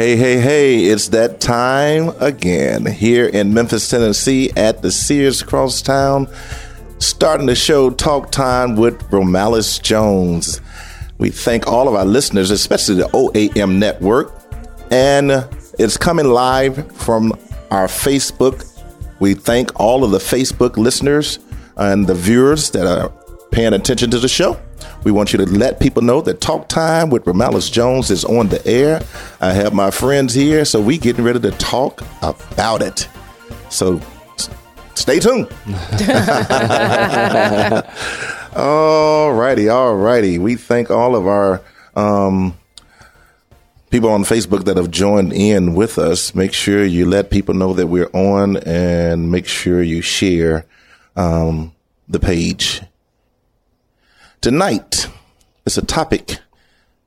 Hey, hey, hey, it's that time again here in Memphis, Tennessee at the Sears Crosstown. Starting the show Talk Time with Romalis Jones. We thank all of our listeners, especially the OAM network. And it's coming live from our Facebook. We thank all of the Facebook listeners and the viewers that are paying attention to the show. We want you to let people know that Talk Time with Romalis Jones is on the air. I have my friends here, so we getting ready to talk about it. So stay tuned. all righty, all righty. We thank all of our um, people on Facebook that have joined in with us. Make sure you let people know that we're on and make sure you share um, the page tonight is a topic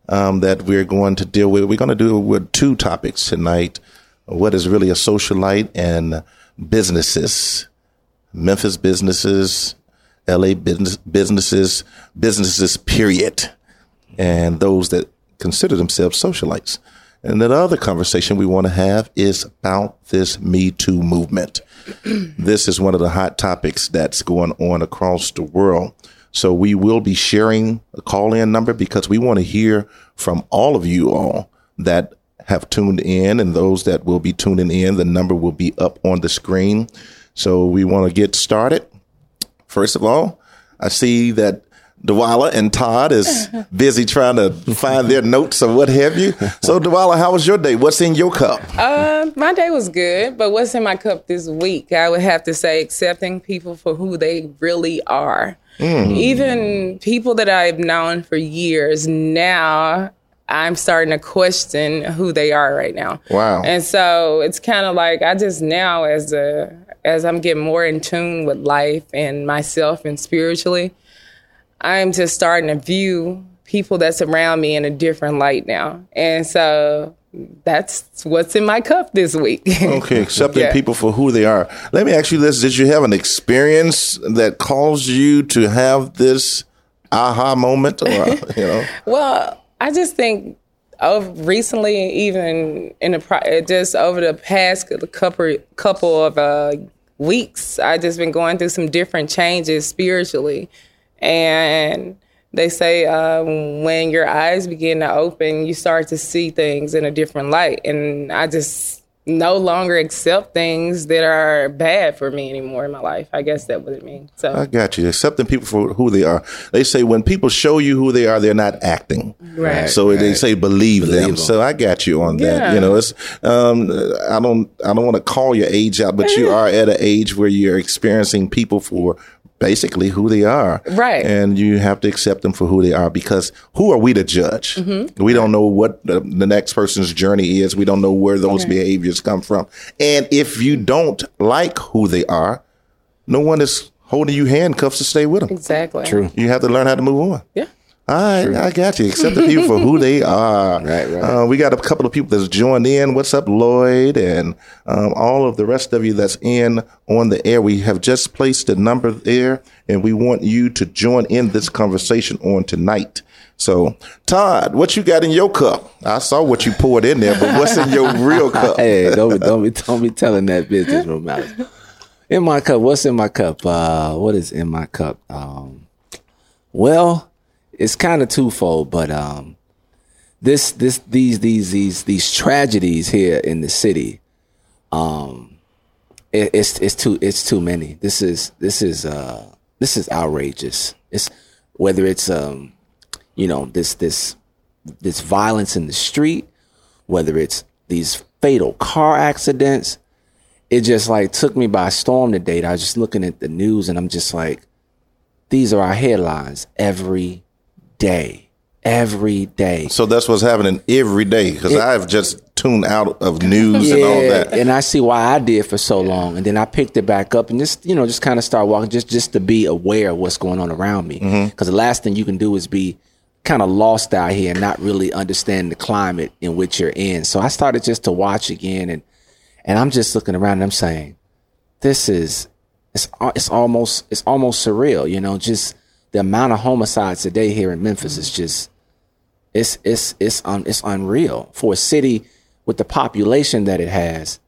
um, that we're going to deal with. We're going to do with two topics tonight. What is really a socialite and businesses, Memphis businesses, LA business, businesses, businesses, period, and those that consider themselves socialites. And the other conversation we want to have is about this Me Too movement. this is one of the hot topics that's going on across the world. So we will be sharing a call in number because we want to hear from all of you all that have tuned in and those that will be tuning in. The number will be up on the screen. So we want to get started. First of all, I see that Dwala and Todd is busy trying to find their notes or what have you. So Dwala, how was your day? What's in your cup? Uh, my day was good, but what's in my cup this week? I would have to say accepting people for who they really are. Mm. Even people that I've known for years now, I'm starting to question who they are right now. Wow. And so it's kind of like I just now, as a as I'm getting more in tune with life and myself and spiritually, I'm just starting to view people that surround me in a different light now. And so that's what's in my cup this week. Okay, accepting Yeah. people for who they are. Let me ask you this: Did you have an experience that caused you to have this aha moment, or you know? Well, I just think of recently, even in the pro- just over the past couple couple of uh, weeks, I just been going through some different changes spiritually, and they say uh, when your eyes begin to open, you start to see things in a different light, and I just no longer accept things that are bad for me anymore in my life. I guess that's what it means. So I got you. Accepting people for who they are. They say when people show you who they are, they're not acting. Right. So they say believe, them. them. So I got you on that. Yeah. You know, it's um, I don't I don't want to call your age out, but you are at an age where you're experiencing people for basically who they are. Right. And you have to accept them for who they are because who are we to judge? Mm-hmm. We don't know what the, the next person's journey is. We don't know where those behaviors come from. And if you don't like who they are, no one is holding you handcuffs to stay with them. exactly True. You have to learn how to move on. Yeah. All right, I got you. Accept the people for who they are. Right, right. Uh, we got a couple of people that's joined in. What's up, Lloyd, and um, all of the rest of you that's in on the air. We have just placed a number there, and we want you to join in this conversation on tonight. So, Todd, what you got in your cup? I saw what you poured in there, but what's in your real cup? Hey, don't be, don't be, don't be telling that business, Romali. In my cup, what's in my cup? Uh, what is in my cup? Um, well, it's kind of twofold, but um, this, this, these, these, these, these tragedies here in the city, um, it, it's, it's too, it's too many. This is, this is, uh, this is outrageous. It's whether it's, um, you know, this, this, this violence in the street, whether it's these fatal car accidents, it just like took me by storm today. I was just looking at the news and I'm just like, these are our headlines every day, every day. So that's what's happening every day because I've just tuned out of news and all that. and I see why I did for so long, and then I picked it back up and just you know just kind of start walking, just just to be aware of what's going on around me. Mm-hmm. Because the last thing you can do is be kind of lost out here and not really understand the climate in which you're in. So I started just to watch again, and and I'm just looking around and I'm saying, this is it's it's almost it's almost surreal, you know, just the amount of homicides today here in Memphis is just it's it's it's un, it's unreal for a city with the population that it has.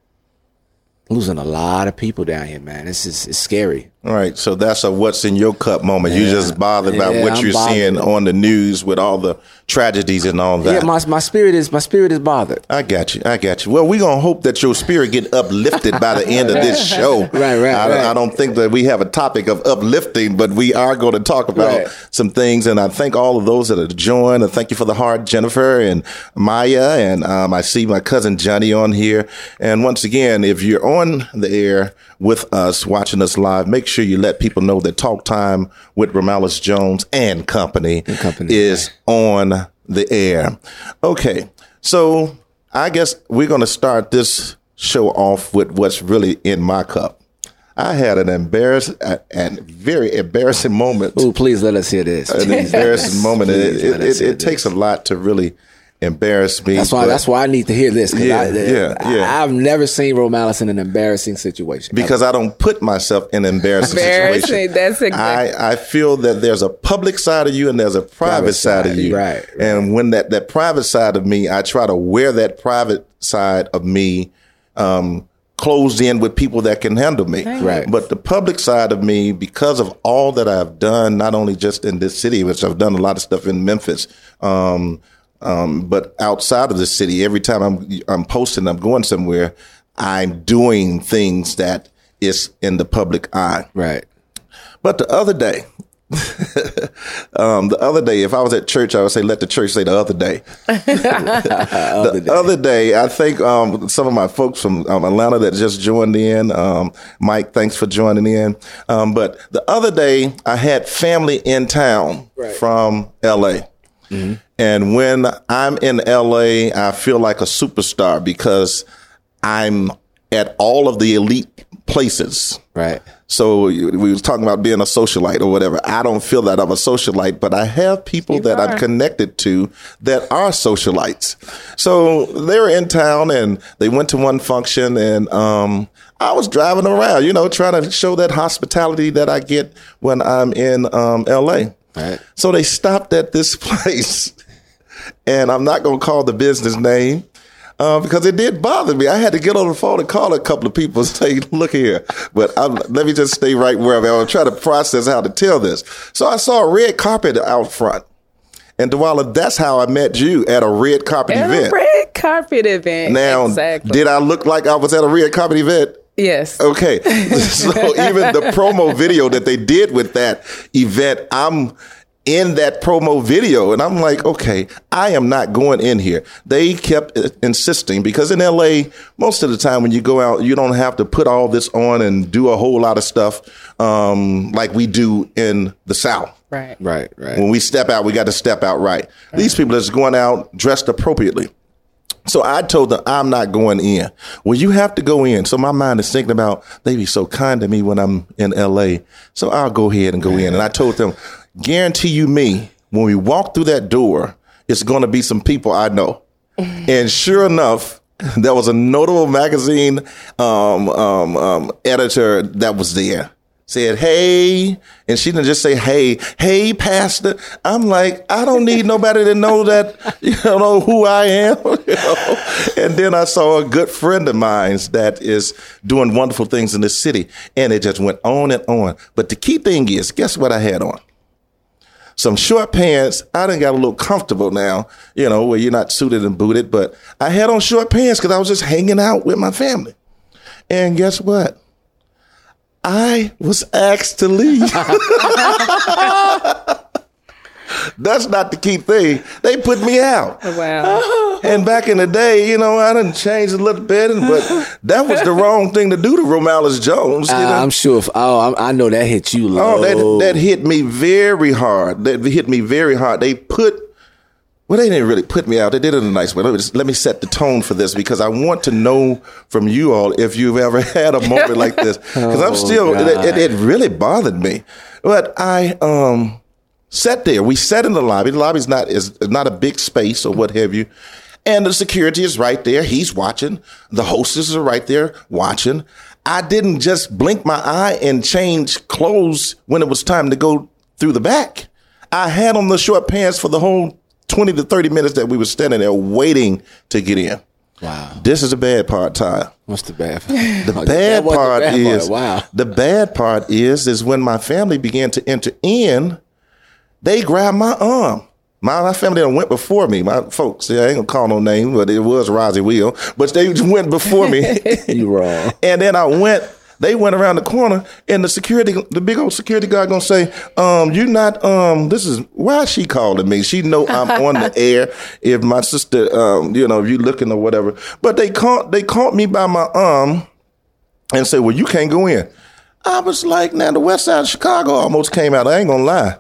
Losing a lot of people down here, man. This is it's scary. All right, so that's a what's in your cup moment. You Yeah. just bothered about what I'm you're bothered. seeing on the news with all the tragedies and all that. Yeah, my my spirit is my spirit is bothered. I got you. I got you. Well, we're gonna hope that your spirit get uplifted by the end of this show. Right, right, I, right. I don't think that we have a topic of uplifting, but we are going to talk about Right. some things. And I thank all of those that have joined. And thank you for the heart, Jennifer and Maya. And um, I see my cousin Johnny on here. And once again, if you're on the air with us, watching us live, make sure you let people know that Talk Time with Romalis Jones and Company, Company, is on the air. Okay, so I guess we're going to start this show off with what's really in my cup. I had an embarrass, a- and very embarrassing moment. Oh, please let us hear this. An embarrassing moment. It, Please it, it, it takes a lot to really embarrass me. That's why. but- That's why I need to hear this. 'cause Yeah, I, yeah, I, yeah. I've never seen Romalis in an embarrassing situation. because I don't put myself in embarrassing Embarrassing, situations. that's exactly- I, I feel that there's a public side of you and there's a private, Private side, of you. right, And when that, that private side of me, I try to wear that private side of me um, closed in with people that can handle me. Right. But the public side of me, because of all that I've done, not only just in this city, which I've done a lot of stuff in Memphis, um, um, but outside of the city, every time I'm I'm posting, I'm going somewhere, I'm doing things that is in the public eye. right. But the other day, um, the other day, if I was at church, I would say, let the church say the other day. the other day, I think um, some of my folks from um, Atlanta that just joined in, um, Mike, thanks for joining in. Um, but the other day, I had family in town from LA. And when I'm in LA, I feel like a superstar because I'm at all of the elite places. Right. So we was talking about being a socialite or whatever. I don't feel that I'm a socialite, but I have people that I'm connected to that are socialites. So they were in town and they went to one function and um, I was driving around, you know, trying to show that hospitality that I get when I'm in um, LA. Right. So they stopped at this place, and I'm not going to call the business name uh, because it did bother me. I had to get on the phone and call a couple of people and say, "Look here," but I'm, let me just stay right where I'm. at. I'm trying to process how to tell this. So I saw a red carpet out front, and Dwala, that's how I met you at a red carpet At event. a red carpet event. now, exactly. did I look like I was at a red carpet event? yes. Okay. so even the promo video that they did with that event, I'm in that promo video and I'm like, okay, I am not going in here. They kept insisting because in LA, most of the time when you go out, you don't have to put all this on and do a whole lot of stuff um, like we do in the South. Right. Right. Right. When we step out, we got to step out right. These people are just going out dressed appropriately. So I told them I'm not going in. Well, you have to go in. So my mind is thinking about they be so kind to me when I'm in LA. So I'll go ahead and go in. And I told them, guarantee you me, when we walk through that door, it's going to be some people I know. and sure enough, there was a notable magazine um, um, um, editor that was there. Said, hey, and she didn't just say, hey, hey, pastor. I'm like, I don't need nobody to know that, you know, who I am. you know? And then I saw a good friend of mine that is doing wonderful things in this city. And it just went on and on. But the key thing is, guess what I had on? Some short pants. I done got a little comfortable now, you know, where you're not suited and booted, but I had on short pants because I was just hanging out with my family. And guess what? I was asked to leave. That's not the key thing. They put me out. Wow. And back in the day, you know, I didn't change a little bit, but that was the wrong thing to do to Romalis Jones. You know? I'm sure. If, oh, I'm, I know that hit you low. Oh, that that hit me very hard. That hit me very hard. They put well, they didn't really put me out. They did it in a nice way. Let me, just, let me set the tone for this because I want to know from you all if you've ever had a moment like this. Because I'm Oh, still, it, it, it really bothered me. But I um sat there. We sat in the lobby. The lobby's not is not a big space or what have you. And the security is right there. He's watching. The hostesses are right there watching. I didn't just blink my eye and change clothes when it was time to go through the back. I had on the short pants for the whole 20 to 30 minutes that we were standing there waiting to get in. Wow. This is the bad part, Ty. What's the bad? part? The bad was the part bad is wow. the bad part is is when my family began to enter in, they grabbed my arm. My, my family done went before me. My folks, yeah, I ain't gonna call no name, but it was Rosie Wheel. But they just went before me. You wrong. And then I went, they went around the corner and the security, the big old security guard gonna say, um, you not, um, this is, why is she calling me? She know I'm on the air. If my sister, um, you know, if you looking or whatever. But they caught, they caught me by my arm and said, well, you can't go in. I was like, now the west side of Chicago almost came out. I ain't gonna lie.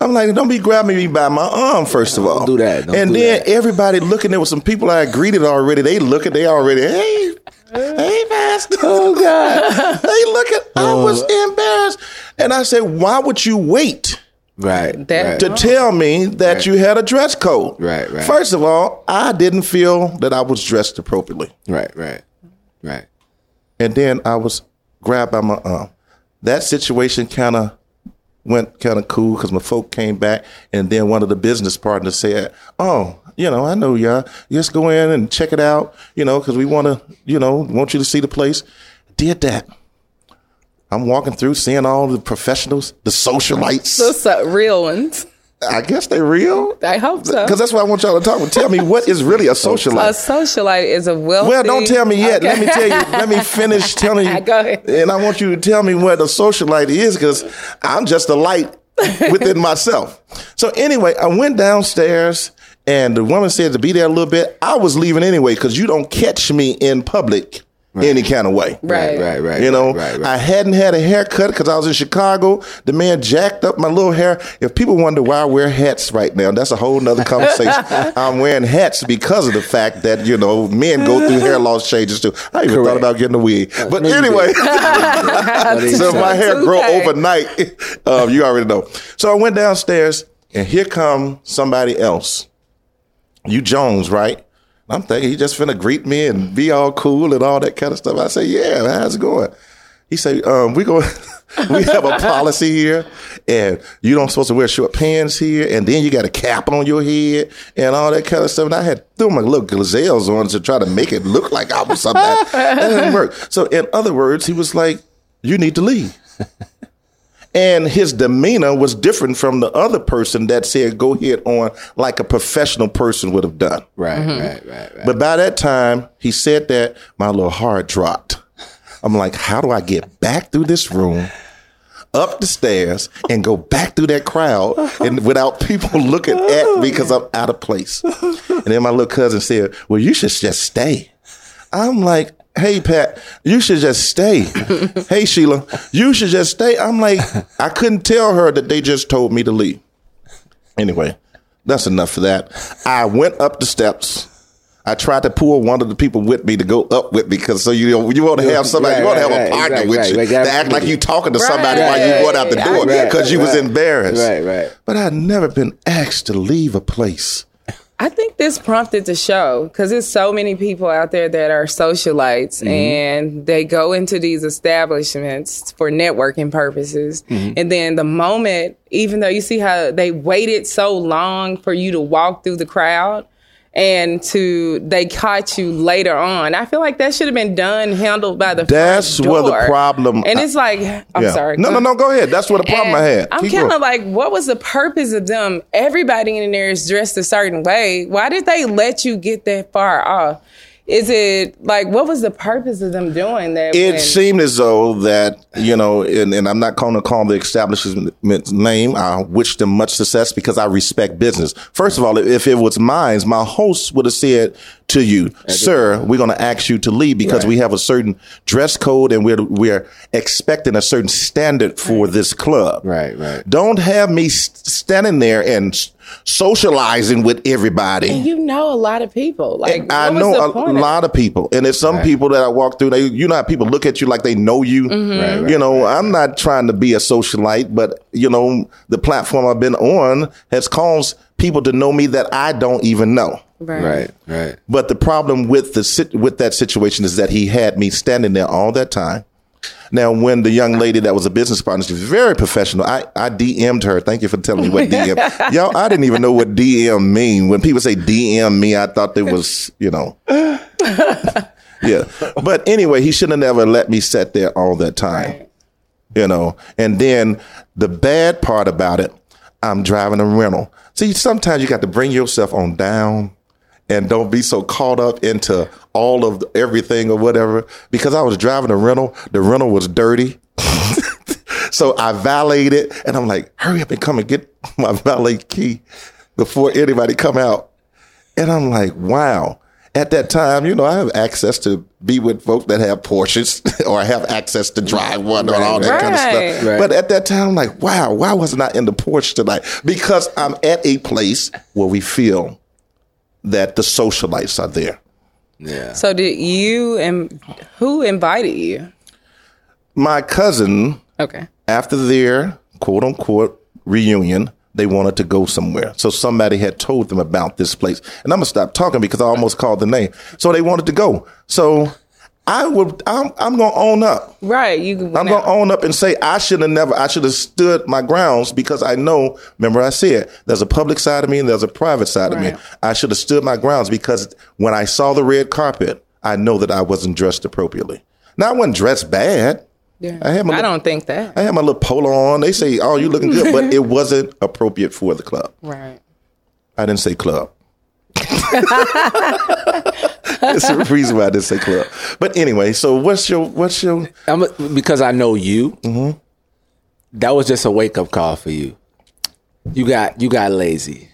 I'm like, don't be grabbing me by my arm, first of all. do that. Don't and do then that. everybody looking, there was some people I had greeted already. They looking, they already, hey, hey, Pastor. Oh, God. they looking. I oh. was embarrassed. And I said, why would you wait? Right. That- right. to tell me that you had a dress code. Right, right. First of all, I didn't feel that I was dressed appropriately. right. Right. Right. And then I was grabbed by my arm. That situation kind of went kind of cool because my folk came back, and then one of the business partners said, "Oh, you know, I know y'all. Just go in and check it out, you know, because we want to, you know, want you to see the place." Did that. I'm walking through, seeing all the professionals, the socialites. the are real ones. I guess they real. I hope so. Because that's what I want y'all to talk about. Tell me what is really a socialite. A socialite. is a wealthy. Well, don't tell me yet. Let me tell you. Let me finish telling you. Go ahead. And I want you to tell me what a socialite is because I'm just a light within myself. So anyway, I went downstairs and the woman said to be there a little bit. I was leaving anyway because you don't catch me in public any kind of way. Right. Right. Right. You know, Right. Right. I hadn't had a haircut because I was in Chicago. The man jacked up my little hair. If people wonder why I wear hats right now, that's a whole nother conversation. I'm wearing hats because of the fact that, you know, men go through hair loss changes too. I even thought about getting a wig. But no, anyway, so if my hair grow Okay. overnight, um, you already know. So I went downstairs and here come somebody else. You Jones, right? I'm thinking he just finna greet me and be all cool and all that kind of stuff. I say, yeah, man, how's it going? He say, um, we go, we have a policy here and you don't supposed to wear short pants here. And then you got a cap on your head and all that kind of stuff. And I had threw my little gazelles on to try to make it look like I was something. That, didn't work. So in other words, he was like, you need to leave. And his demeanor was different from the other person that said, go ahead on like a professional person would have done. Right. Mm-hmm. Right. Right. Right. But by that time, he said that my little heart dropped. I'm like, how do I get back through this room, up the stairs, and go back through that crowd and without people looking at me because I'm out of place? And then my little cousin said, well, you should just stay. I'm like, hey, Pat, you should just stay. hey, Sheila, you should just stay. I'm like, I couldn't tell her that they just told me to leave. Anyway, that's enough for that. I went up the steps. I tried to pull one of the people with me to go up with me because so you know, you want to have somebody, you want to have right, a partner right, with right, you right, to act like you talking to somebody while you Right. going out the door because you was embarrassed. Right, right. But I'd never been asked to leave a place. I think this prompted the show because there's so many people out there that are socialites Mm-hmm. and they go into these establishments for networking purposes. Mm-hmm. And then the moment, even though you see how they waited so long for you to walk through the crowd and to they caught you later on, I feel like that should have been done, handled by the That's where the problem- And it's like, I'm Yeah. sorry. No, no, no. Go ahead. That's what the problem I And had. I'm kind of like, what was the purpose of them? Everybody in there is dressed a certain way. Why did they let you get that far off? Is it like what was the purpose of them doing that? It when- seemed as though that, you know, and, and I'm not going to call the establishment's name. I wish them much success because I respect business. First of all, if it was mine, my host would have said to you, sir, we're going to ask you to leave because we have a certain dress code and we're, we're expecting a certain standard for this club. Right, right. Don't have me standing there and socializing with everybody. you know a lot of people. Like I know a of lot of people, and there's some people that I walk through. They, you know, how people look at you like they know you. Mm-hmm. you know, I'm not trying to be a socialite, but you know, the platform I've been on has caused people to know me that I don't even know. Right, right. But the problem with the sit- with that situation is that he had me standing there all that time. Now, when the young lady that was a business partner, she's very professional. I, I DM'd her. Thank you for telling me what DM. Y'all, I didn't even know what DM mean. When people say DM me, I thought there was, you know. yeah. But anyway, he should have never let me sit there all that time. You know. And then the bad part about it, I'm driving a rental. See, sometimes you got to bring yourself on down and don't be so caught up into all of the, everything or whatever. Because I was driving a rental, the rental was dirty. so I valeted and I'm like, hurry up and come and get my valet key before anybody come out. And I'm like, wow. At that time, you know, I have access to be with folks that have Porsches or I have access to drive one or all that kind of stuff. Right. But at that time, I'm like, wow, why wasn't I in the Porsche tonight? Because I'm at a place where we feel that the socialites are there. Yeah. So did you and who invited you? My cousin, Okay. after their quote unquote reunion, they wanted to go somewhere. So somebody had told them about this place. And I'm gonna stop talking because I almost called the name. So they wanted to go. So I would I'm I'm gonna own up. Right. You I'm out. gonna own up and say I should have never I should have stood my grounds because I know, remember I said there's a public side of me and there's a private side of me. I should have stood my grounds because when I saw the red carpet, I know that I wasn't dressed appropriately. Now I wasn't dressed bad. Yeah. I had my I little- don't think that. I had my little polo on. They say, "Oh, you looking good," but it wasn't appropriate for the club. Right. I didn't say club. It's the reason why I didn't say club. But anyway, so what's your what's your I'm a, because I know you. Mm-hmm. That was just a wake up call for you. You got you got lazy,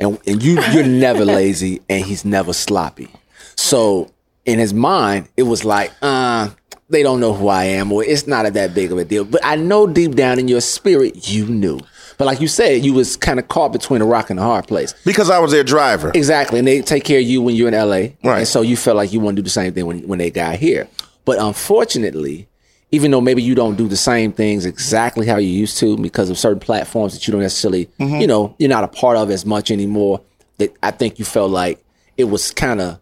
and and you you're never lazy, and he's never sloppy. So in his mind, it was like, uh, they don't know who I am, or it's not that big of a deal. But I know deep down in your spirit, you knew. But like you said, you was kind of caught between a rock and a hard place. because I was their driver. Exactly, and they take care of you when you're in LA, Right. And so you felt like you want to do the same thing when when they got here. But unfortunately, even though maybe you don't do the same things exactly how you used to because of certain platforms that you don't necessarily, Mm-hmm. you know, you're not a part of as much anymore. That I think you felt like it was kind of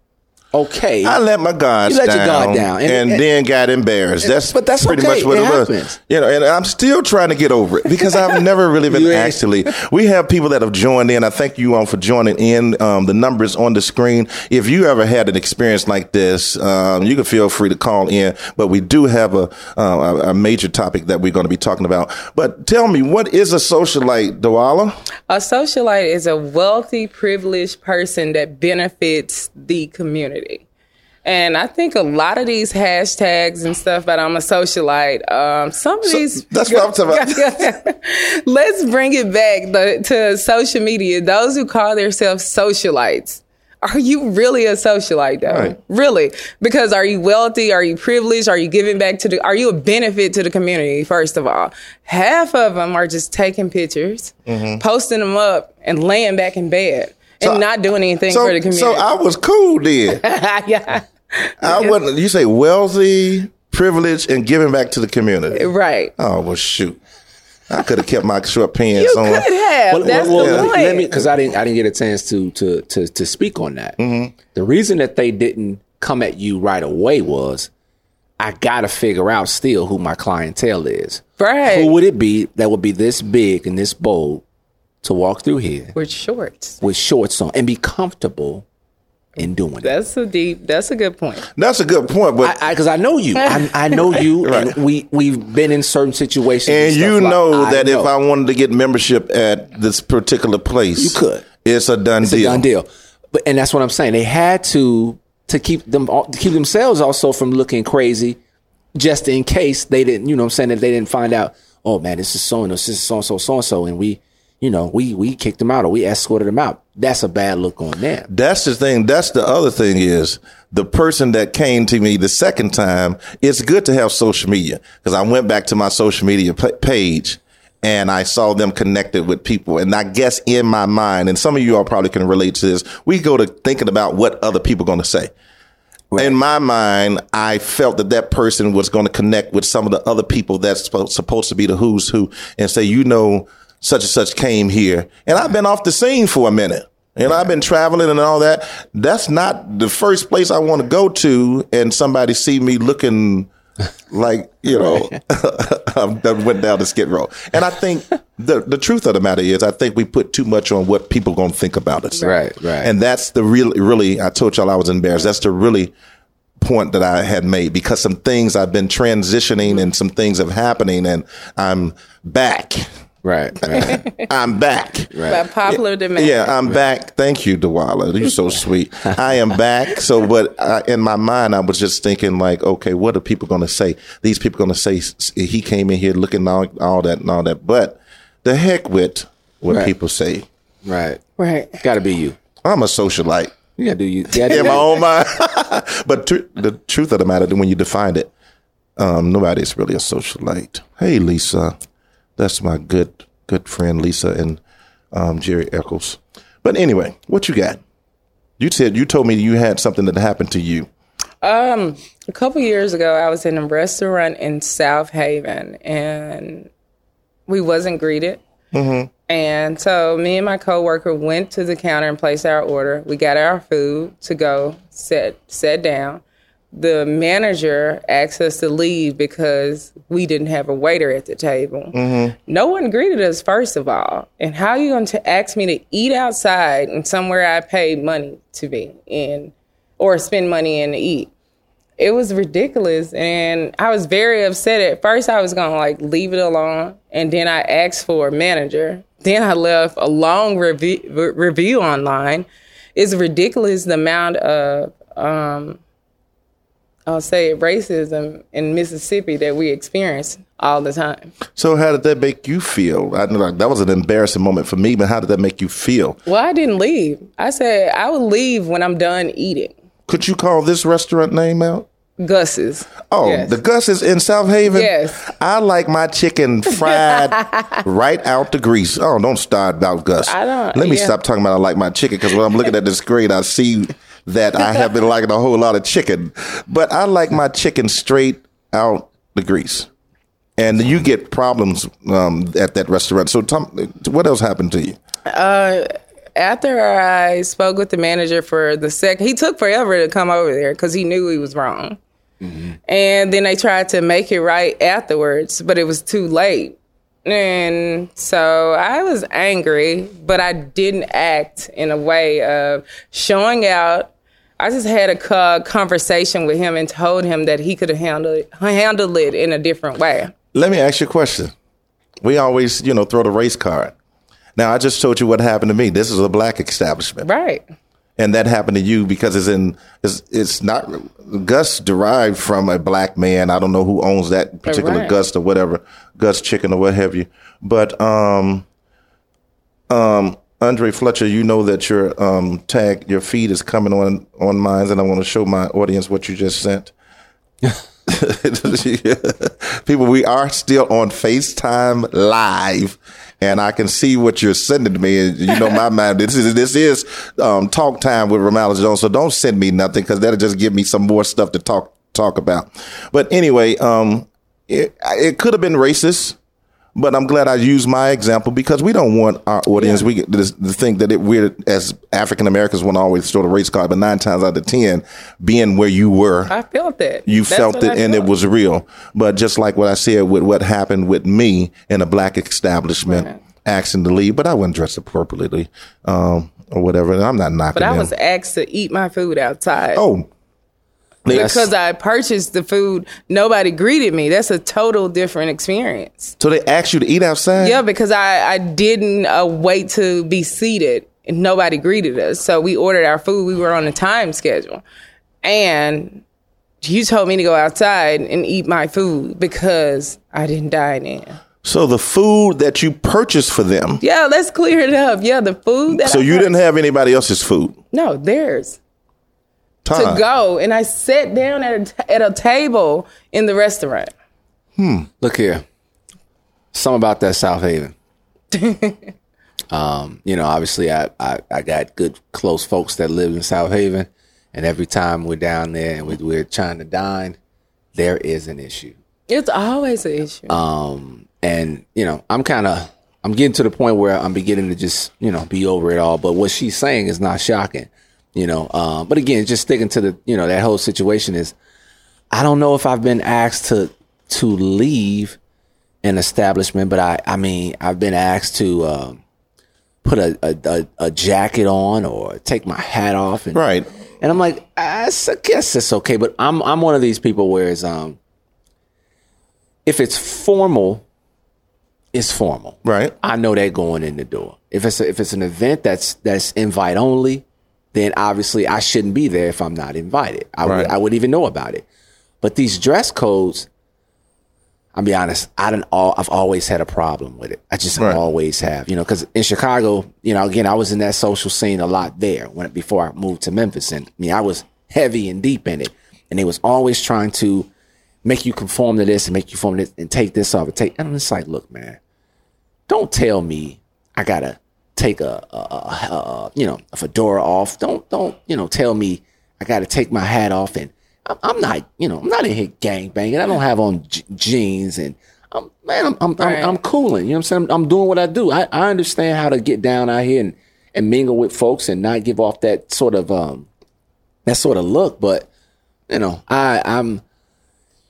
okay. I let my guards You let down, your guard down. and, And- and- then got embarrassed. That's but that's pretty okay. much what It it, was. You know, and I'm still trying to get over it because I've never really been actually. We have people that have joined in. I thank you all for joining in. Um, the numbers on the screen. If you ever had an experience like this, um, you can feel free to call in. But we do have a uh, a- a major topic that we're going to be talking about. But tell me, what is a socialite, Dwala? A socialite is a wealthy, privileged person that benefits the community. And I think a lot of these hashtags and stuff that I'm a socialite, um, some of these. that's what I'm talking about. Let's bring it back the, to social media. Those who call themselves socialites. Are you really a socialite though? Right. Really? Because are you wealthy? Are you privileged? Are you giving back to the, are you a benefit to the community? First of all, half of them are just taking pictures, Mm-hmm. posting them up and laying back in bed and So- not doing anything So, for the community. so I was cool then. yeah. I wasn't. You say wealthy, privileged, and giving back to the community. Right. Oh well, shoot. I could have kept my short pants You on. You could have. Well, That's well, the well, point. Let me, because I didn't, I didn't get a chance to to to to speak on that. Mm-hmm. The reason that they didn't come at you right away was, I got to figure out still who my clientele is. Right. Who would it be that would be this big and this bold to walk through here With shorts. with shorts on and be comfortable in doing it? That's a deep. That's a good point. That's a good point, but I, because I, know you, I, I know you, Right. and we we've been in certain situations, and stuff you like- know I that know. if I wanted to get membership at this particular place, You could. It's a done It's a deal. done deal. But and that's what I'm saying. They had to to keep them to keep themselves also from looking crazy, just in case they didn't, you know, what I'm saying that they didn't find out. Oh man, this is so and this is so and so so and so, and we, you know, we we kicked them out or we escorted them out. That's a bad look on them. That's the thing. That's the other thing is the person that came to me the second time. It's good to have social media because I went back to my social media pa- page and I saw them connected with people. And I guess in my mind, and some of you all probably can relate to this, we go to thinking about what other people are going to say. In my mind, I felt that that person was going to connect with some of the other people that's supposed to be the who's who and say, you know, such and such came here. And I've been off the scene for a minute. And I've been traveling and all that. That's not the first place I want to go to and somebody see me looking like, you know, that went down the skid row. And I think the the truth of the matter is I think we put too much on what people going to think about us. Right, right. And that's the real really I told y'all I was embarrassed. That's the really point that I had made because some things I've been transitioning and some things have happening and I'm back. Right, right. I'm back. By popular demand. Yeah, I'm back. Thank you, Dwala. You're so sweet. I am back. So, but I, in my mind, I was just thinking, like, okay, what are people going to say? These people going to say he came in here looking all, all that and all that. But the heck with what Right. people say. right. Right. Got to be you. I'm a socialite You got to do you. You in my own mind. but tr- the truth of the matter, when you define it, um, nobody's really a socialite. Hey, Lisa, that's my good good friend Lisa and um, Jerry Eccles. But anyway, what you got? You said you told me you had something that happened to you. A couple years ago, I was in a restaurant in South Haven, and we wasn't greeted. And so me and my coworker went to the counter and placed our order. We got our food to go, sat sat down. The manager asked us to leave because we didn't have a waiter at the table. No one greeted us, first of all. And how are you going to ask me to eat outside and somewhere I paid money to be in or spend money in to eat? it was ridiculous and i was very upset at first i was gonna like leave it alone and then i asked for a manager then i left a long review, re- review online it's ridiculous the amount of um, i'll say racism in mississippi that we experience all the time So how did that make you feel? I know that was an embarrassing moment for me, but how did that make you feel? well i didn't leave i said i will leave when i'm done eating Could you call this restaurant name out? gus's Oh, Yes. the Gus's in South Haven. Yes. I like my chicken fried right out the grease. Oh, don't start about Gus. I don't- Let me yeah. stop talking about I like my chicken because when I'm looking at this screen, I see that I have been liking a whole lot of chicken, but I like my chicken straight out the grease. And you get problems um, at that restaurant. So, Tom, what else happened to you? after I spoke with the manager for the second, he took forever to come over there because he knew he was wrong. And then they tried to make it right afterwards, but it was too late. And so I was angry, but I didn't act in a way of showing out. I just had a co- conversation with him and told him that he could have handled handled it in a different way. Let me ask you a question. We always, you know, throw the race card. Now, I just told you what happened to me. This is a black establishment. Right. and that happened to you because it's in it's, it's not Gus derived from a black man. I don't know who owns that particular Right. Gus or whatever Gus Chicken or what have you. But um um Andre Fletcher, you know that your um tag your feed is coming on on mine, and I want to show my audience what you just sent. People, we are still on FaceTime live, and I can see what you're sending me. You know, my mind, this is this is um, talk time with Romalis Jones. So don't send me nothing because that'll just give me some more stuff to talk talk about. But anyway, um, it, it could have been racist. But I'm glad I used my example because we don't want our audience we get this, to think that it, we're as African Americans want to always throw the race card. But nine times out of ten, being where you were, I felt that. you That's felt it I and it was real. But just like what I said with what happened with me in a black establishment, Right. asking to leave, but I wasn't dressed appropriately um, or whatever. And I'm not knocking But I them. was asked to eat my food outside. oh, That's- because I purchased the food, nobody greeted me. That's a total different experience. so they asked you to eat outside? Yeah, because I, I didn't uh, wait to be seated and nobody greeted us. So we ordered our food. We were on a time schedule. and you told me to go outside and eat my food because I didn't dine in. So the food that you purchased for them. Yeah, let's clear it up. Yeah, the food that So I you didn't have anybody else's food. no theirs Time. to go, and I sat down at a t- at a table in the restaurant. Hmm. Look here. Something about that South Haven. um, you know, obviously I, I, I got good close folks that live in South Haven. And every time we're down there and we, we're trying to dine, there is an issue. It's always an issue. Um, and you know, I'm kind of I'm getting to the point where I'm beginning to just you know be over it all. But what she's saying is not shocking, you know. Um, but again, just sticking to the you know that whole situation is, I don't know if I've been asked to to leave an establishment, but I I mean I've been asked to um, put a, a a a jacket on or take my hat off and Right. and I'm like, I guess it's okay, but I'm I'm one of these people where it's um, if it's formal, it's formal. Right. I know that going in the door. If it's a, if it's an event that's that's invite only, then obviously I shouldn't be there if I'm not invited. I Right. would I would even know about it. But these dress codes, I'll be honest, I don't all I've always had a problem with it. I just Right. always have, you know, because in Chicago, you know, again, I was in that social scene a lot there when before I moved to Memphis, and I mean, I was heavy and deep in it, and they was always trying to make you conform to this and make you conform to this and take this off and take. And I'm just like, look, man, don't tell me I gotta take a, a, a, a you know a fedora off. Don't don't you know tell me I gotta take my hat off and I'm, I'm not you know I'm not in here gang banging. I don't have on j- jeans and I'm man I'm I'm, Right. I'm I'm cooling. You know what I'm saying? I'm, I'm doing what I do. I, I understand how to get down out here and and mingle with folks and not give off that sort of um that sort of look. But you know I I'm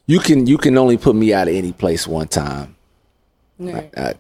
you can you can only put me out of any place one time. Right. I, I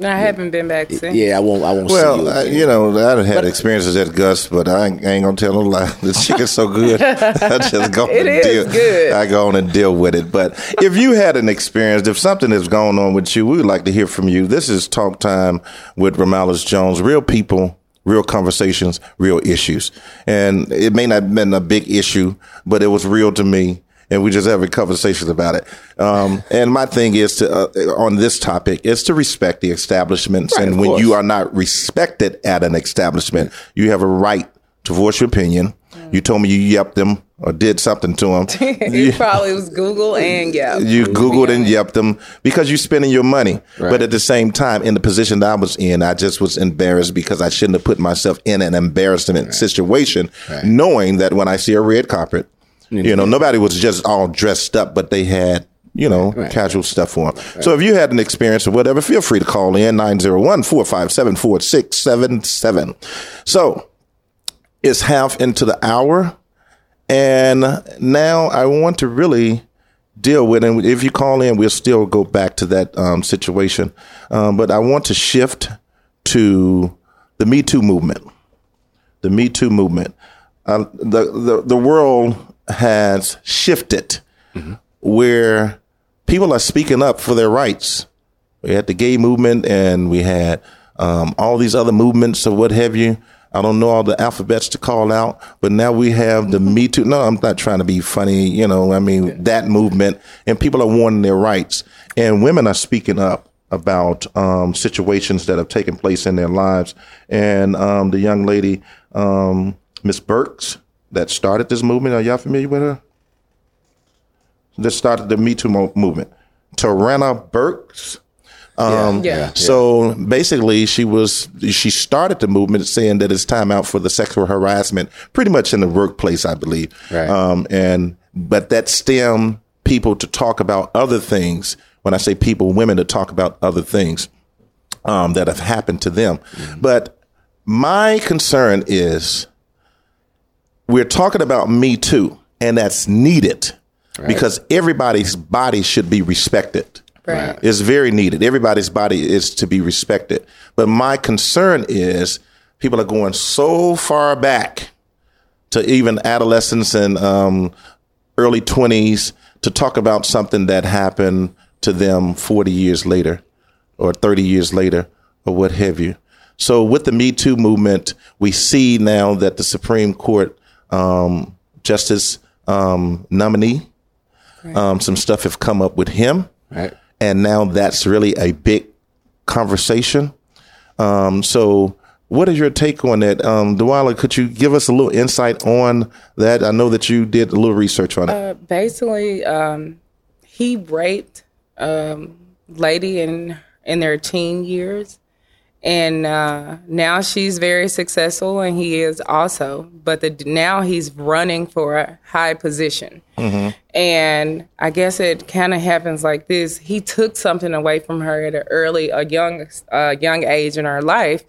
haven't been back since. yeah, I won't. I won't see Well, you. I, you know, I done had experiences at Gus, but I ain't, I ain't gonna tell no lie. The chicken's so good. I just go It and is deal. good. I go on and deal with it. But if you had an experience, if something is going on with you, we would like to hear from you. This is Talk Time with Romalis Jones. Real people, real conversations, real issues. And it may not have been a big issue, but it was real to me. And we just having conversations about it. Um, and my thing is to, uh, on this topic is to respect the establishments. Right, and when course. you are not respected at an establishment, you have a right to voice your opinion. You told me you yepped them or did something to them. you probably was Google and yep. You Googled and yepped them because you're spending your money. But at the same time, in the position that I was in, I just was embarrassed because I shouldn't have put myself in an embarrassment situation, knowing that when I see a red carpet, you know, nobody was just all dressed up, but they had, you know, casual stuff for on. So if you had an experience or whatever, feel free to call in 901 457 4677. So it's half into the hour. And now I want to really deal with, and if you call in, we'll still go back to that um, situation. Um, but I want to shift to the Me Too movement. The Me Too movement. Uh, the, the the world has shifted where people are speaking up for their rights. We had the gay movement, and we had um, all these other movements or what have you. I don't know all the alphabets to call out, but now we have the Me Too. No, I'm not trying to be funny. You know, I mean that movement, and people are wanting their rights, and women are speaking up about um, situations that have taken place in their lives. And um, the young lady, um, Miss Burks, that started this movement. Are y'all familiar with her? That started the Me Too mo- movement. Tarana Burks. Um, Yeah. So basically, she was she started the movement saying that it's time out for the sexual harassment, pretty much in the workplace, I believe. Right. Um, and but that stemmed people to talk about other things. When I say people, women to talk about other things um, that have happened to them. But my concern is we're talking about Me Too, and that's needed because everybody's body should be respected. Right. It's very needed. Everybody's body is to be respected. But my concern is people are going so far back to even adolescence and um, early 20s to talk about something that happened to them 40 years later or 30 years later or what have you. So with the Me Too movement, we see now that the Supreme Court um, Justice um, nominee. Um, some stuff have come up with him, Right. and now that's really a big conversation. Um, so, what is your take on that, um, Dwala? Could you give us a little insight on that? I know that you did a little research on it. basically um, he raped um, lady in in their teen years and uh, now she's very successful and he is also but the, now he's running for a high position. And i guess it kind of happens like this. He took something away from her at an early a young uh, young age in her life.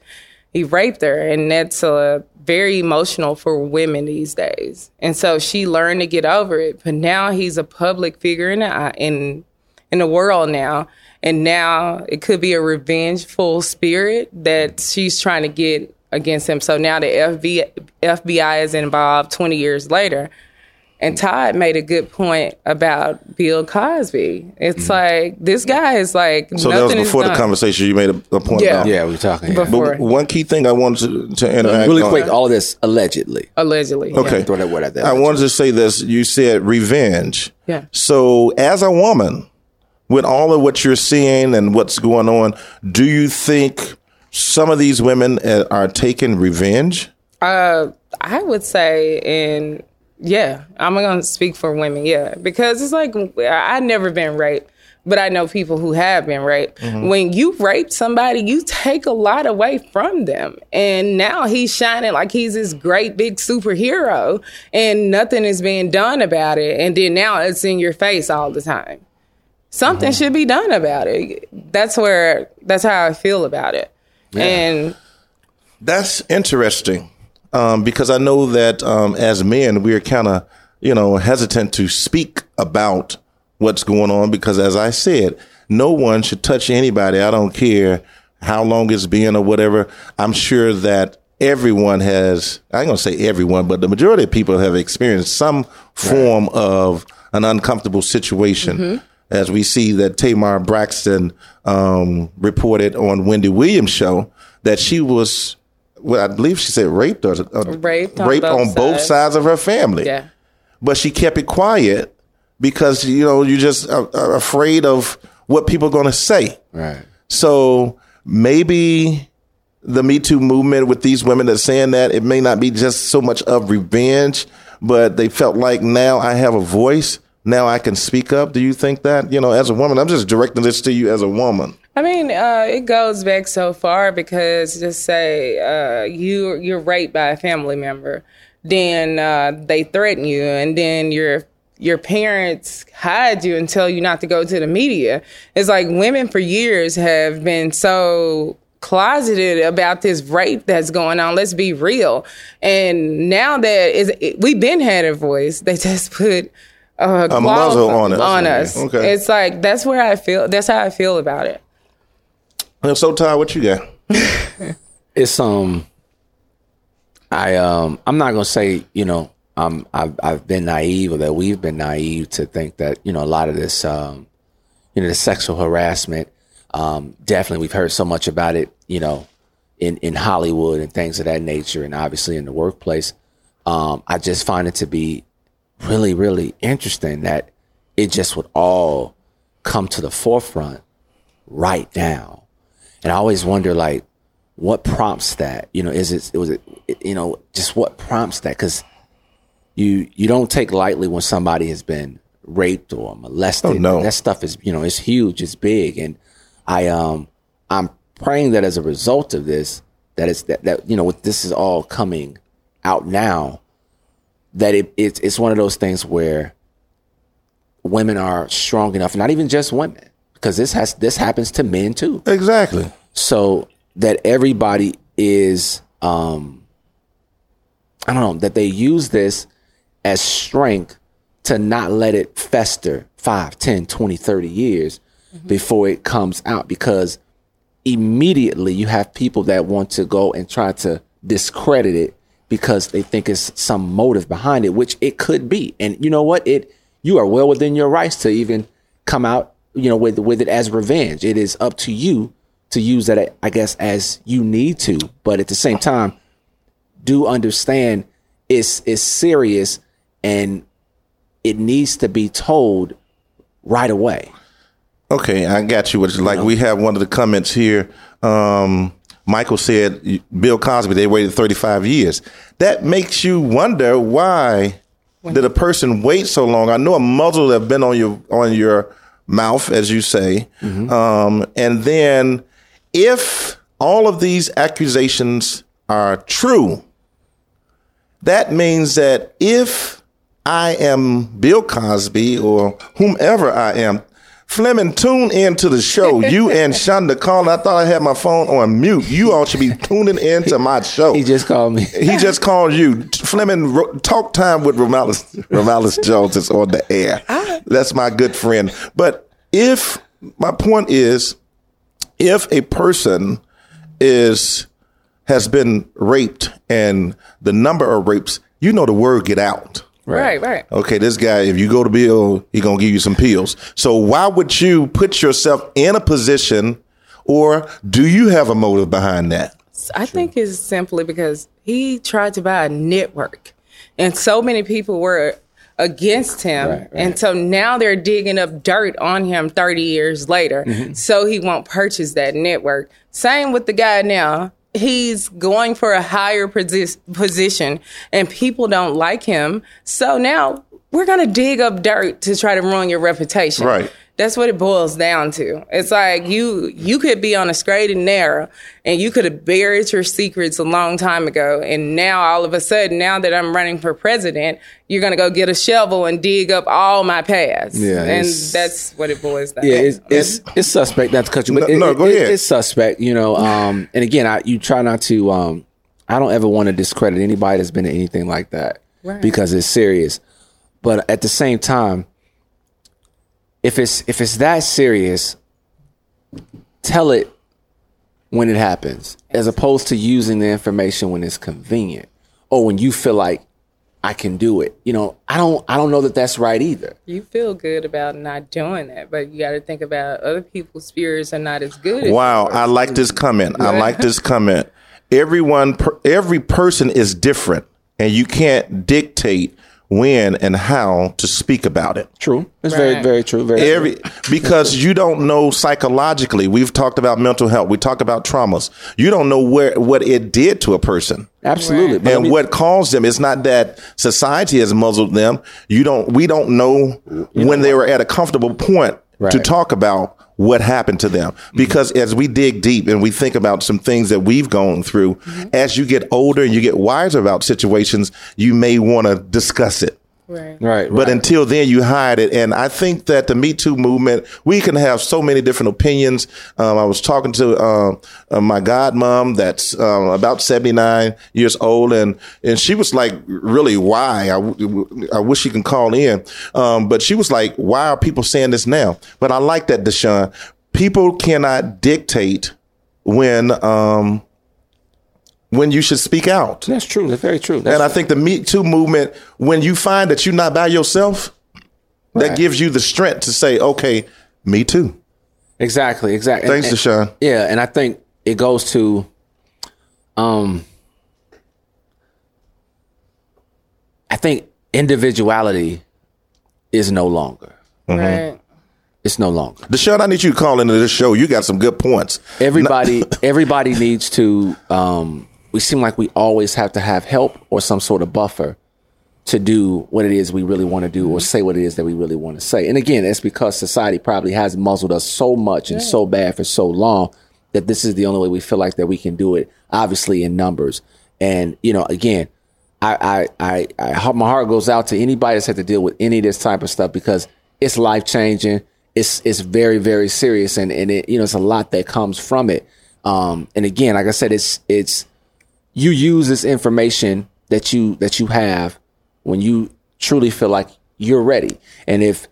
He raped her and that's uh, very emotional for women these days. And so she learned to get over it but now he's a public figure in the, in in the world now and now it could be a revengeful spirit that she's trying to get against him so now the FBI, FBI is involved 20 years later and Todd made a good point about Bill Cosby. It's like this guy is like Mm-hmm. So that was nothing is before the conversation you made a, a point Yeah. about. Yeah, we were talking. Yeah. Before. But one key thing I wanted to, to interact Really on- quick, all this allegedly. allegedly. yeah. Okay. Throw that word out there. I wanted to say this. You said revenge. Yeah. So, as a woman, with all of what you're seeing and what's going on, do you think some of these women uh, are taking revenge? Uh, I would say, and yeah, I'm gonna speak for women, yeah, because it's like I've never been raped, but I know people who have been raped. When you rape somebody, you take a lot away from them, and now he's shining like he's this great big superhero, and nothing is being done about it, and then now it's in your face all the time. Something should be done about it. That's where that's how I feel about it, and. That's interesting um, because I know that um, as men, we're kind of, you know, hesitant to speak about what's going on because, as I said, no one should touch anybody. I don't care how long it's been or whatever. I'm sure that everyone has, I ain't going to say everyone, but the majority of people have experienced some form of an uncomfortable situation. As we see that Tamar Braxton um, reported on Wendy Williams' show that she was well, I believe she said raped or, or Raped on raped both on both sides. sides of her family. Yeah. But she kept it quiet because you know you just are, are afraid of what people are going to say. Right. So maybe the Me Too movement with these women that are saying that it may not be just so much of revenge, but they felt like now I have a voice. Now I can speak up. Do you think that you know as a woman? I'm just directing this to you as a woman. I mean, uh, it goes back so far because just say uh, you you're raped by a family member, then uh, they threaten you, and then your your parents hide you and tell you not to go to the media. It's like women for years have been so closeted about this rape that's going on. Let's be real. And now that is we've been had a voice, they just put uh, A muzzle qualif- on it. On us. Okay. It's like that's where I feel. That's how I feel about it. I'm so, tired. what you got? it's um I um I'm not gonna say you know um I've I've been naive or that we've been naive to think that you know a lot of this um you know the sexual harassment um definitely we've heard so much about it you know in in Hollywood and things of that nature and obviously in the workplace um I just find it to be really really interesting that it just would all come to the forefront right now. And I always wonder like what prompts that? You know is it was it you know just what prompts that? Because you you don't take lightly when somebody has been raped or molested. Oh, no. that stuff is you know it's huge it's big. And i um i'm praying that as a result of this that it's that, that you know with this is all coming out now that it, it's it's one of those things where women are strong enough not even just women because this has this happens to men too Exactly. so that everybody is um i don't know that they use this as strength to not let it fester 5 10 20 30 years before it comes out because immediately you have people that want to go and try to discredit it because they think it's some motive behind it which it could be and you know what it you are well within your rights to even come out you know with with it as revenge it is up to you to use that i guess as you need to but at the same time do understand it's it's serious and it needs to be told right away. Okay, I got you. Which like we have one of the comments here. Um, Michael said Bill Cosby they waited 35 years. That makes you wonder why did a person wait so long? I know a muzzle have been on your on your mouth, as you say, um, and then if all of these accusations are true, that means that if I am Bill Cosby or whomever I am, Fleming, tune in to the show. You and Shonda calling. I thought I had my phone on mute. You all should be tuning in to my show. He just called me. He just called you. Fleming, talk time with Romalis, Romalis Jones is on the air. Ah. That's my good friend. But if, my point is, if a person is, has been raped and the number of rapes, you know the word get out. Right, right. Okay, this guy, if you go to Bill, he gonna give you some pills. So why would you put yourself in a position, or do you have a motive behind that? I think it's simply because he tried to buy a network, and so many people were against him, Right, right. and so now they're digging up dirt on him thirty years later, Mm-hmm. so he won't purchase that network. Same with the guy now. He's going for a higher posi- position, and people don't like him. So now we're gonna dig up dirt to try to ruin your reputation. Right. That's what it boils down to. It's like you you could be on a straight and narrow and you could have buried your secrets a long time ago. And now all of a sudden, now that I'm running for president, you're gonna go get a shovel and dig up all my past. Yeah, And that's what it boils down Yeah, to. it's it's, it's suspect not to cut you, but No, it- no, go it- ahead. It's suspect, you know. Um, and again, I you try not to. Um, I don't ever want to discredit anybody that's been in anything like that Right. because it's serious. But at the same time, if it's if it's that serious, tell it when it happens, as opposed to using the information when it's convenient or when you feel like I can do it. You know, I don't I don't know that that's right either. you feel good about not doing that, but you got to think about other people's spirits are not as good. Wow, yours. I like this comment. I like this comment. Everyone, per, every person is different, and you can't dictate when and how to speak about it. True. It's very Right. very true. Very true. Every because you don't know psychologically. We've talked about mental health. We talk about traumas. You don't know where what it did to a person. Absolutely. Right. But I and mean- what caused them it's not that society has muzzled them you don't we don't know when they were at a comfortable point to talk about what happened to them. Mm-hmm. Because as we dig deep and we think about some things that we've gone through mm-hmm. as you get older and you get wiser about situations you may want to discuss it right. Right. but right. until then, you hide it. And I think that the Me Too movement, we can have so many different opinions. Um, I was talking to um, uh, my godmom that's um, about 79 years old, and, and she was like, really, why? I, w- I wish she can call in. Um, but she was like, why are people saying this now? But I like that, Deshaun. People cannot dictate when um, when you should speak out. that's true. That's very true. That's And I think the Me Too movement, when you find that you're not by yourself, that gives you the strength to say, okay, me too. exactly, exactly. Thanks, and, Deshaun. Yeah, and I think it goes to um I think individuality is no longer. Right. It's no longer. Deshaun, I need you to call into this show. You got some good points. Everybody everybody needs to um we seem like we always have to have help or some sort of buffer to do what it is we really want to do or say what it is that we really want to say. And again, it's because society probably has muzzled us so much and so bad for so long that this is the only way we feel like that we can do it, obviously in numbers. And, you know, again, I, I, I, I, my heart goes out to anybody that's had to deal with any of this type of stuff because it's life changing. It's, it's very, very serious. And, and it, you know, it's a lot that comes from it. Um, and again, like I said, it's, it's, you use this information that you, that you have when you truly feel like you're ready. And if,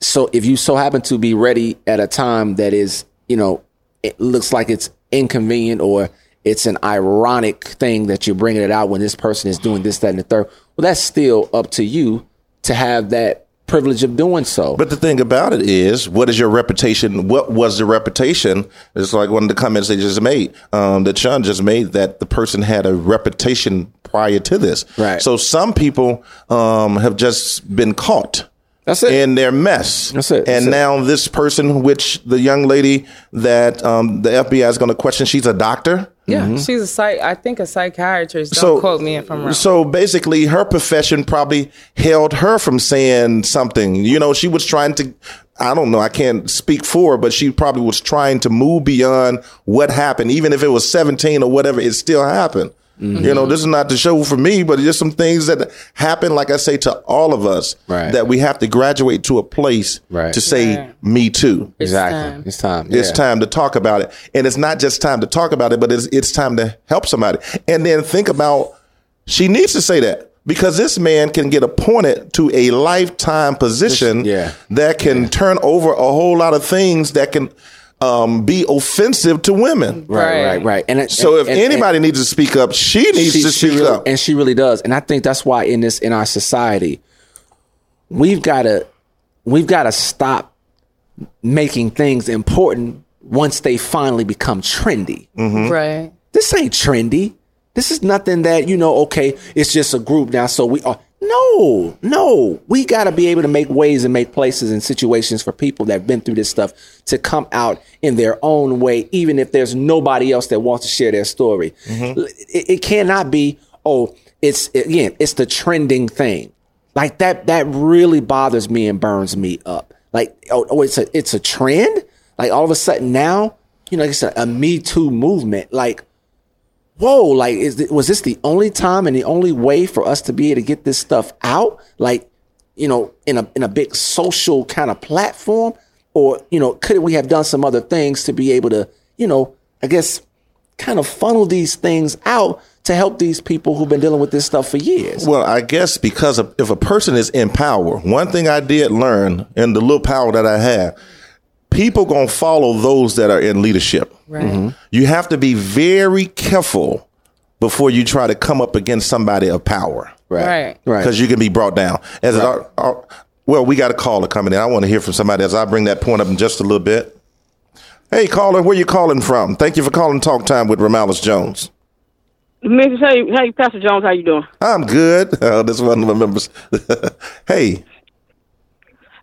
so if you so happen to be ready at a time that is, you know, it looks like it's inconvenient or it's an ironic thing that you're bringing it out when this person is doing this, that, and the third. Well, that's still up to you to have that privilege of doing so. But the thing about it is, what is your reputation? What was the reputation? It's like one of the comments they just made, um, that Sean just made, that the person had a reputation prior to this. Right. So some people um, have just been caught. That's it. In their mess. That's it. And That's it. now this person, which the young lady that um, the FBI is going to question, she's a doctor. Yeah, mm-hmm. she's a psych. I think a psychiatrist. Don't So- quote me if I'm wrong. So basically, her profession probably held her from saying something. You know, she was trying to. I don't know. I can't speak for her, but she probably was trying to move beyond what happened. Even if it was 17 or whatever, it still happened. Mm-hmm. You know, this is not the show for me, but it's just some things that happen, like I say, to all of us, Right. that we have to graduate to a place Right. to say, Right. me too. exactly. time. It's time. It's Yeah. time to talk about it. And it's not just time to talk about it, but it's, it's time to help somebody. And then think about, she needs to say that because this man can get appointed to a lifetime position Yeah. that can turn over a whole lot of things that can um, be offensive to women. Right, Right. right, right. And it- So if and- and- anybody needs to speak up, she needs to speak really, up. and she really does. And I think that's why in this in our society, we've got to we've got to stop making things important once they finally become trendy. right. This ain't trendy. This is nothing that you know. Okay, it's just a group now, so we are. No, no, we got to be able to make ways and make places and situations for people that have been through this stuff to come out in their own way, even if there's nobody else that wants to share their story. Mm-hmm. It, it cannot be. Oh, it's again, it's the trending thing. Like that, that really bothers me and burns me up. Like, oh, oh it's a, it's a trend. Like all of a sudden now, you know, like it's a, a Me Too movement. Like, whoa, like is th- was this the only time and the only way for us to be able to get this stuff out? Like, you know, in a in a big social kind of platform, or you know, could we have done some other things to be able to, you know, I guess, kind of funnel these things out to help these people who've been dealing with this stuff for years? Well, I guess because if a person is in power, one thing I did learn in the little power that I have, people gonna follow those that are in leadership. Right. Mm-hmm. Mm-hmm. You have to be very careful before you try to come up against somebody of power, Right. right. Because you can be brought down. As our, our, well, we got a caller coming in. I want to hear from somebody as I bring that point up in just a little bit. Hey, caller, where you calling from? Thank you for calling Talk Time with Romalis Jones. Mrs. Hey, hey, Pastor Jones, how you doing? I'm good. Oh, this one of my members. hey,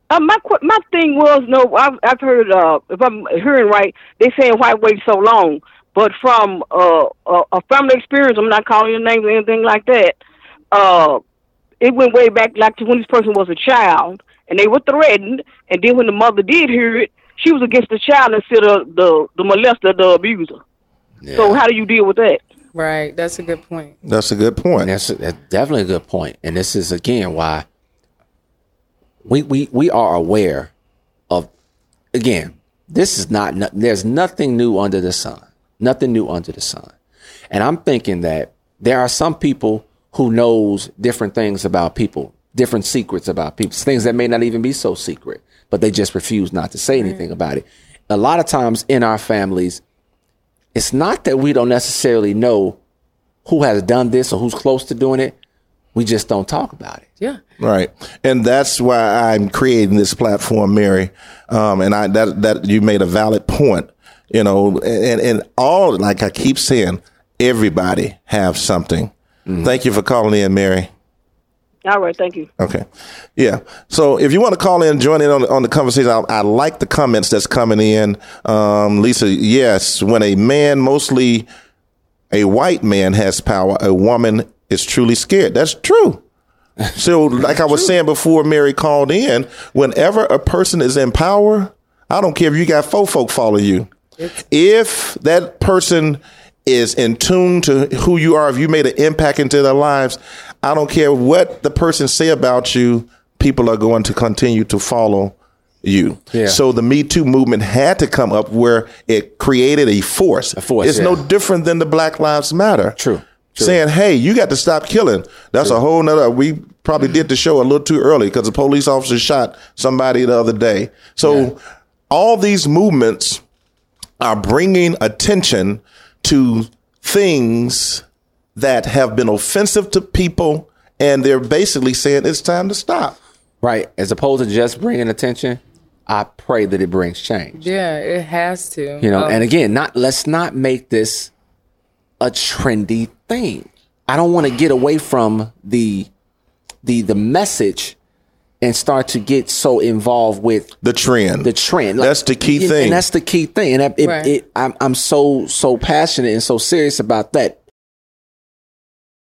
Uh, my qu- my thing was no, I've I've heard uh, if I'm hearing right, they saying why wait so long, but from uh, a, a family experience, I'm not calling your names or anything like that. Uh, it went way back like to when this person was a child, and they were threatened, and then when the mother did hear it, she was against the child instead of the the molester, the abuser. Yeah. So how do you deal with that? Right. That's a good point. that's a good point. And that's, that's definitely a good point. And this is again why we we we are aware of again. This is not no- there's nothing new under the sun. Nothing new under the sun. And I'm thinking that there are some people who knows different things about people, different secrets about people, things that may not even be so secret, but they just refuse not to say anything about it. A lot of times in our families, it's not that we don't necessarily know who has done this or who's close to doing it. We just don't talk about it. Yeah. Right, and that's why I'm creating this platform, Mary. Um, and I that that you made a valid point. You know, and and all like I keep saying, everybody have something. Thank you for calling in, Mary. All right, thank you. Okay, yeah. So if you want to call in, join in on on the conversation. I, I like the comments that's coming in. Um, Lisa, yes, when a man, mostly a white man, has power, a woman is truly scared. That's true. So, like I was saying before, Mary called in. Whenever a person is in power, I don't care if you got four folk follow you. If that person is in tune to who you are, if you made an impact into their lives, I don't care what the person say about you. People are going to continue to follow you. Yeah. So the Me Too movement had to come up where it created a force. A force, It's no different than the Black Lives Matter. True. True. Saying, hey, you got to stop killing. That's a whole nother. We probably did the show a little too early because the police officer shot somebody the other day. So all these movements are bringing attention to things that have been offensive to people, and they're basically saying it's time to stop. right? As opposed to just bringing attention, I pray that it brings change. Yeah, it has to. You know, Um, and again, not let's not make this a trendy thing. I don't want to get away from the the the message and start to get so involved with The trend. the trend. That's the key and- thing. and that's the key thing. And it, Right. it, I'm I'm so so passionate and so serious about that.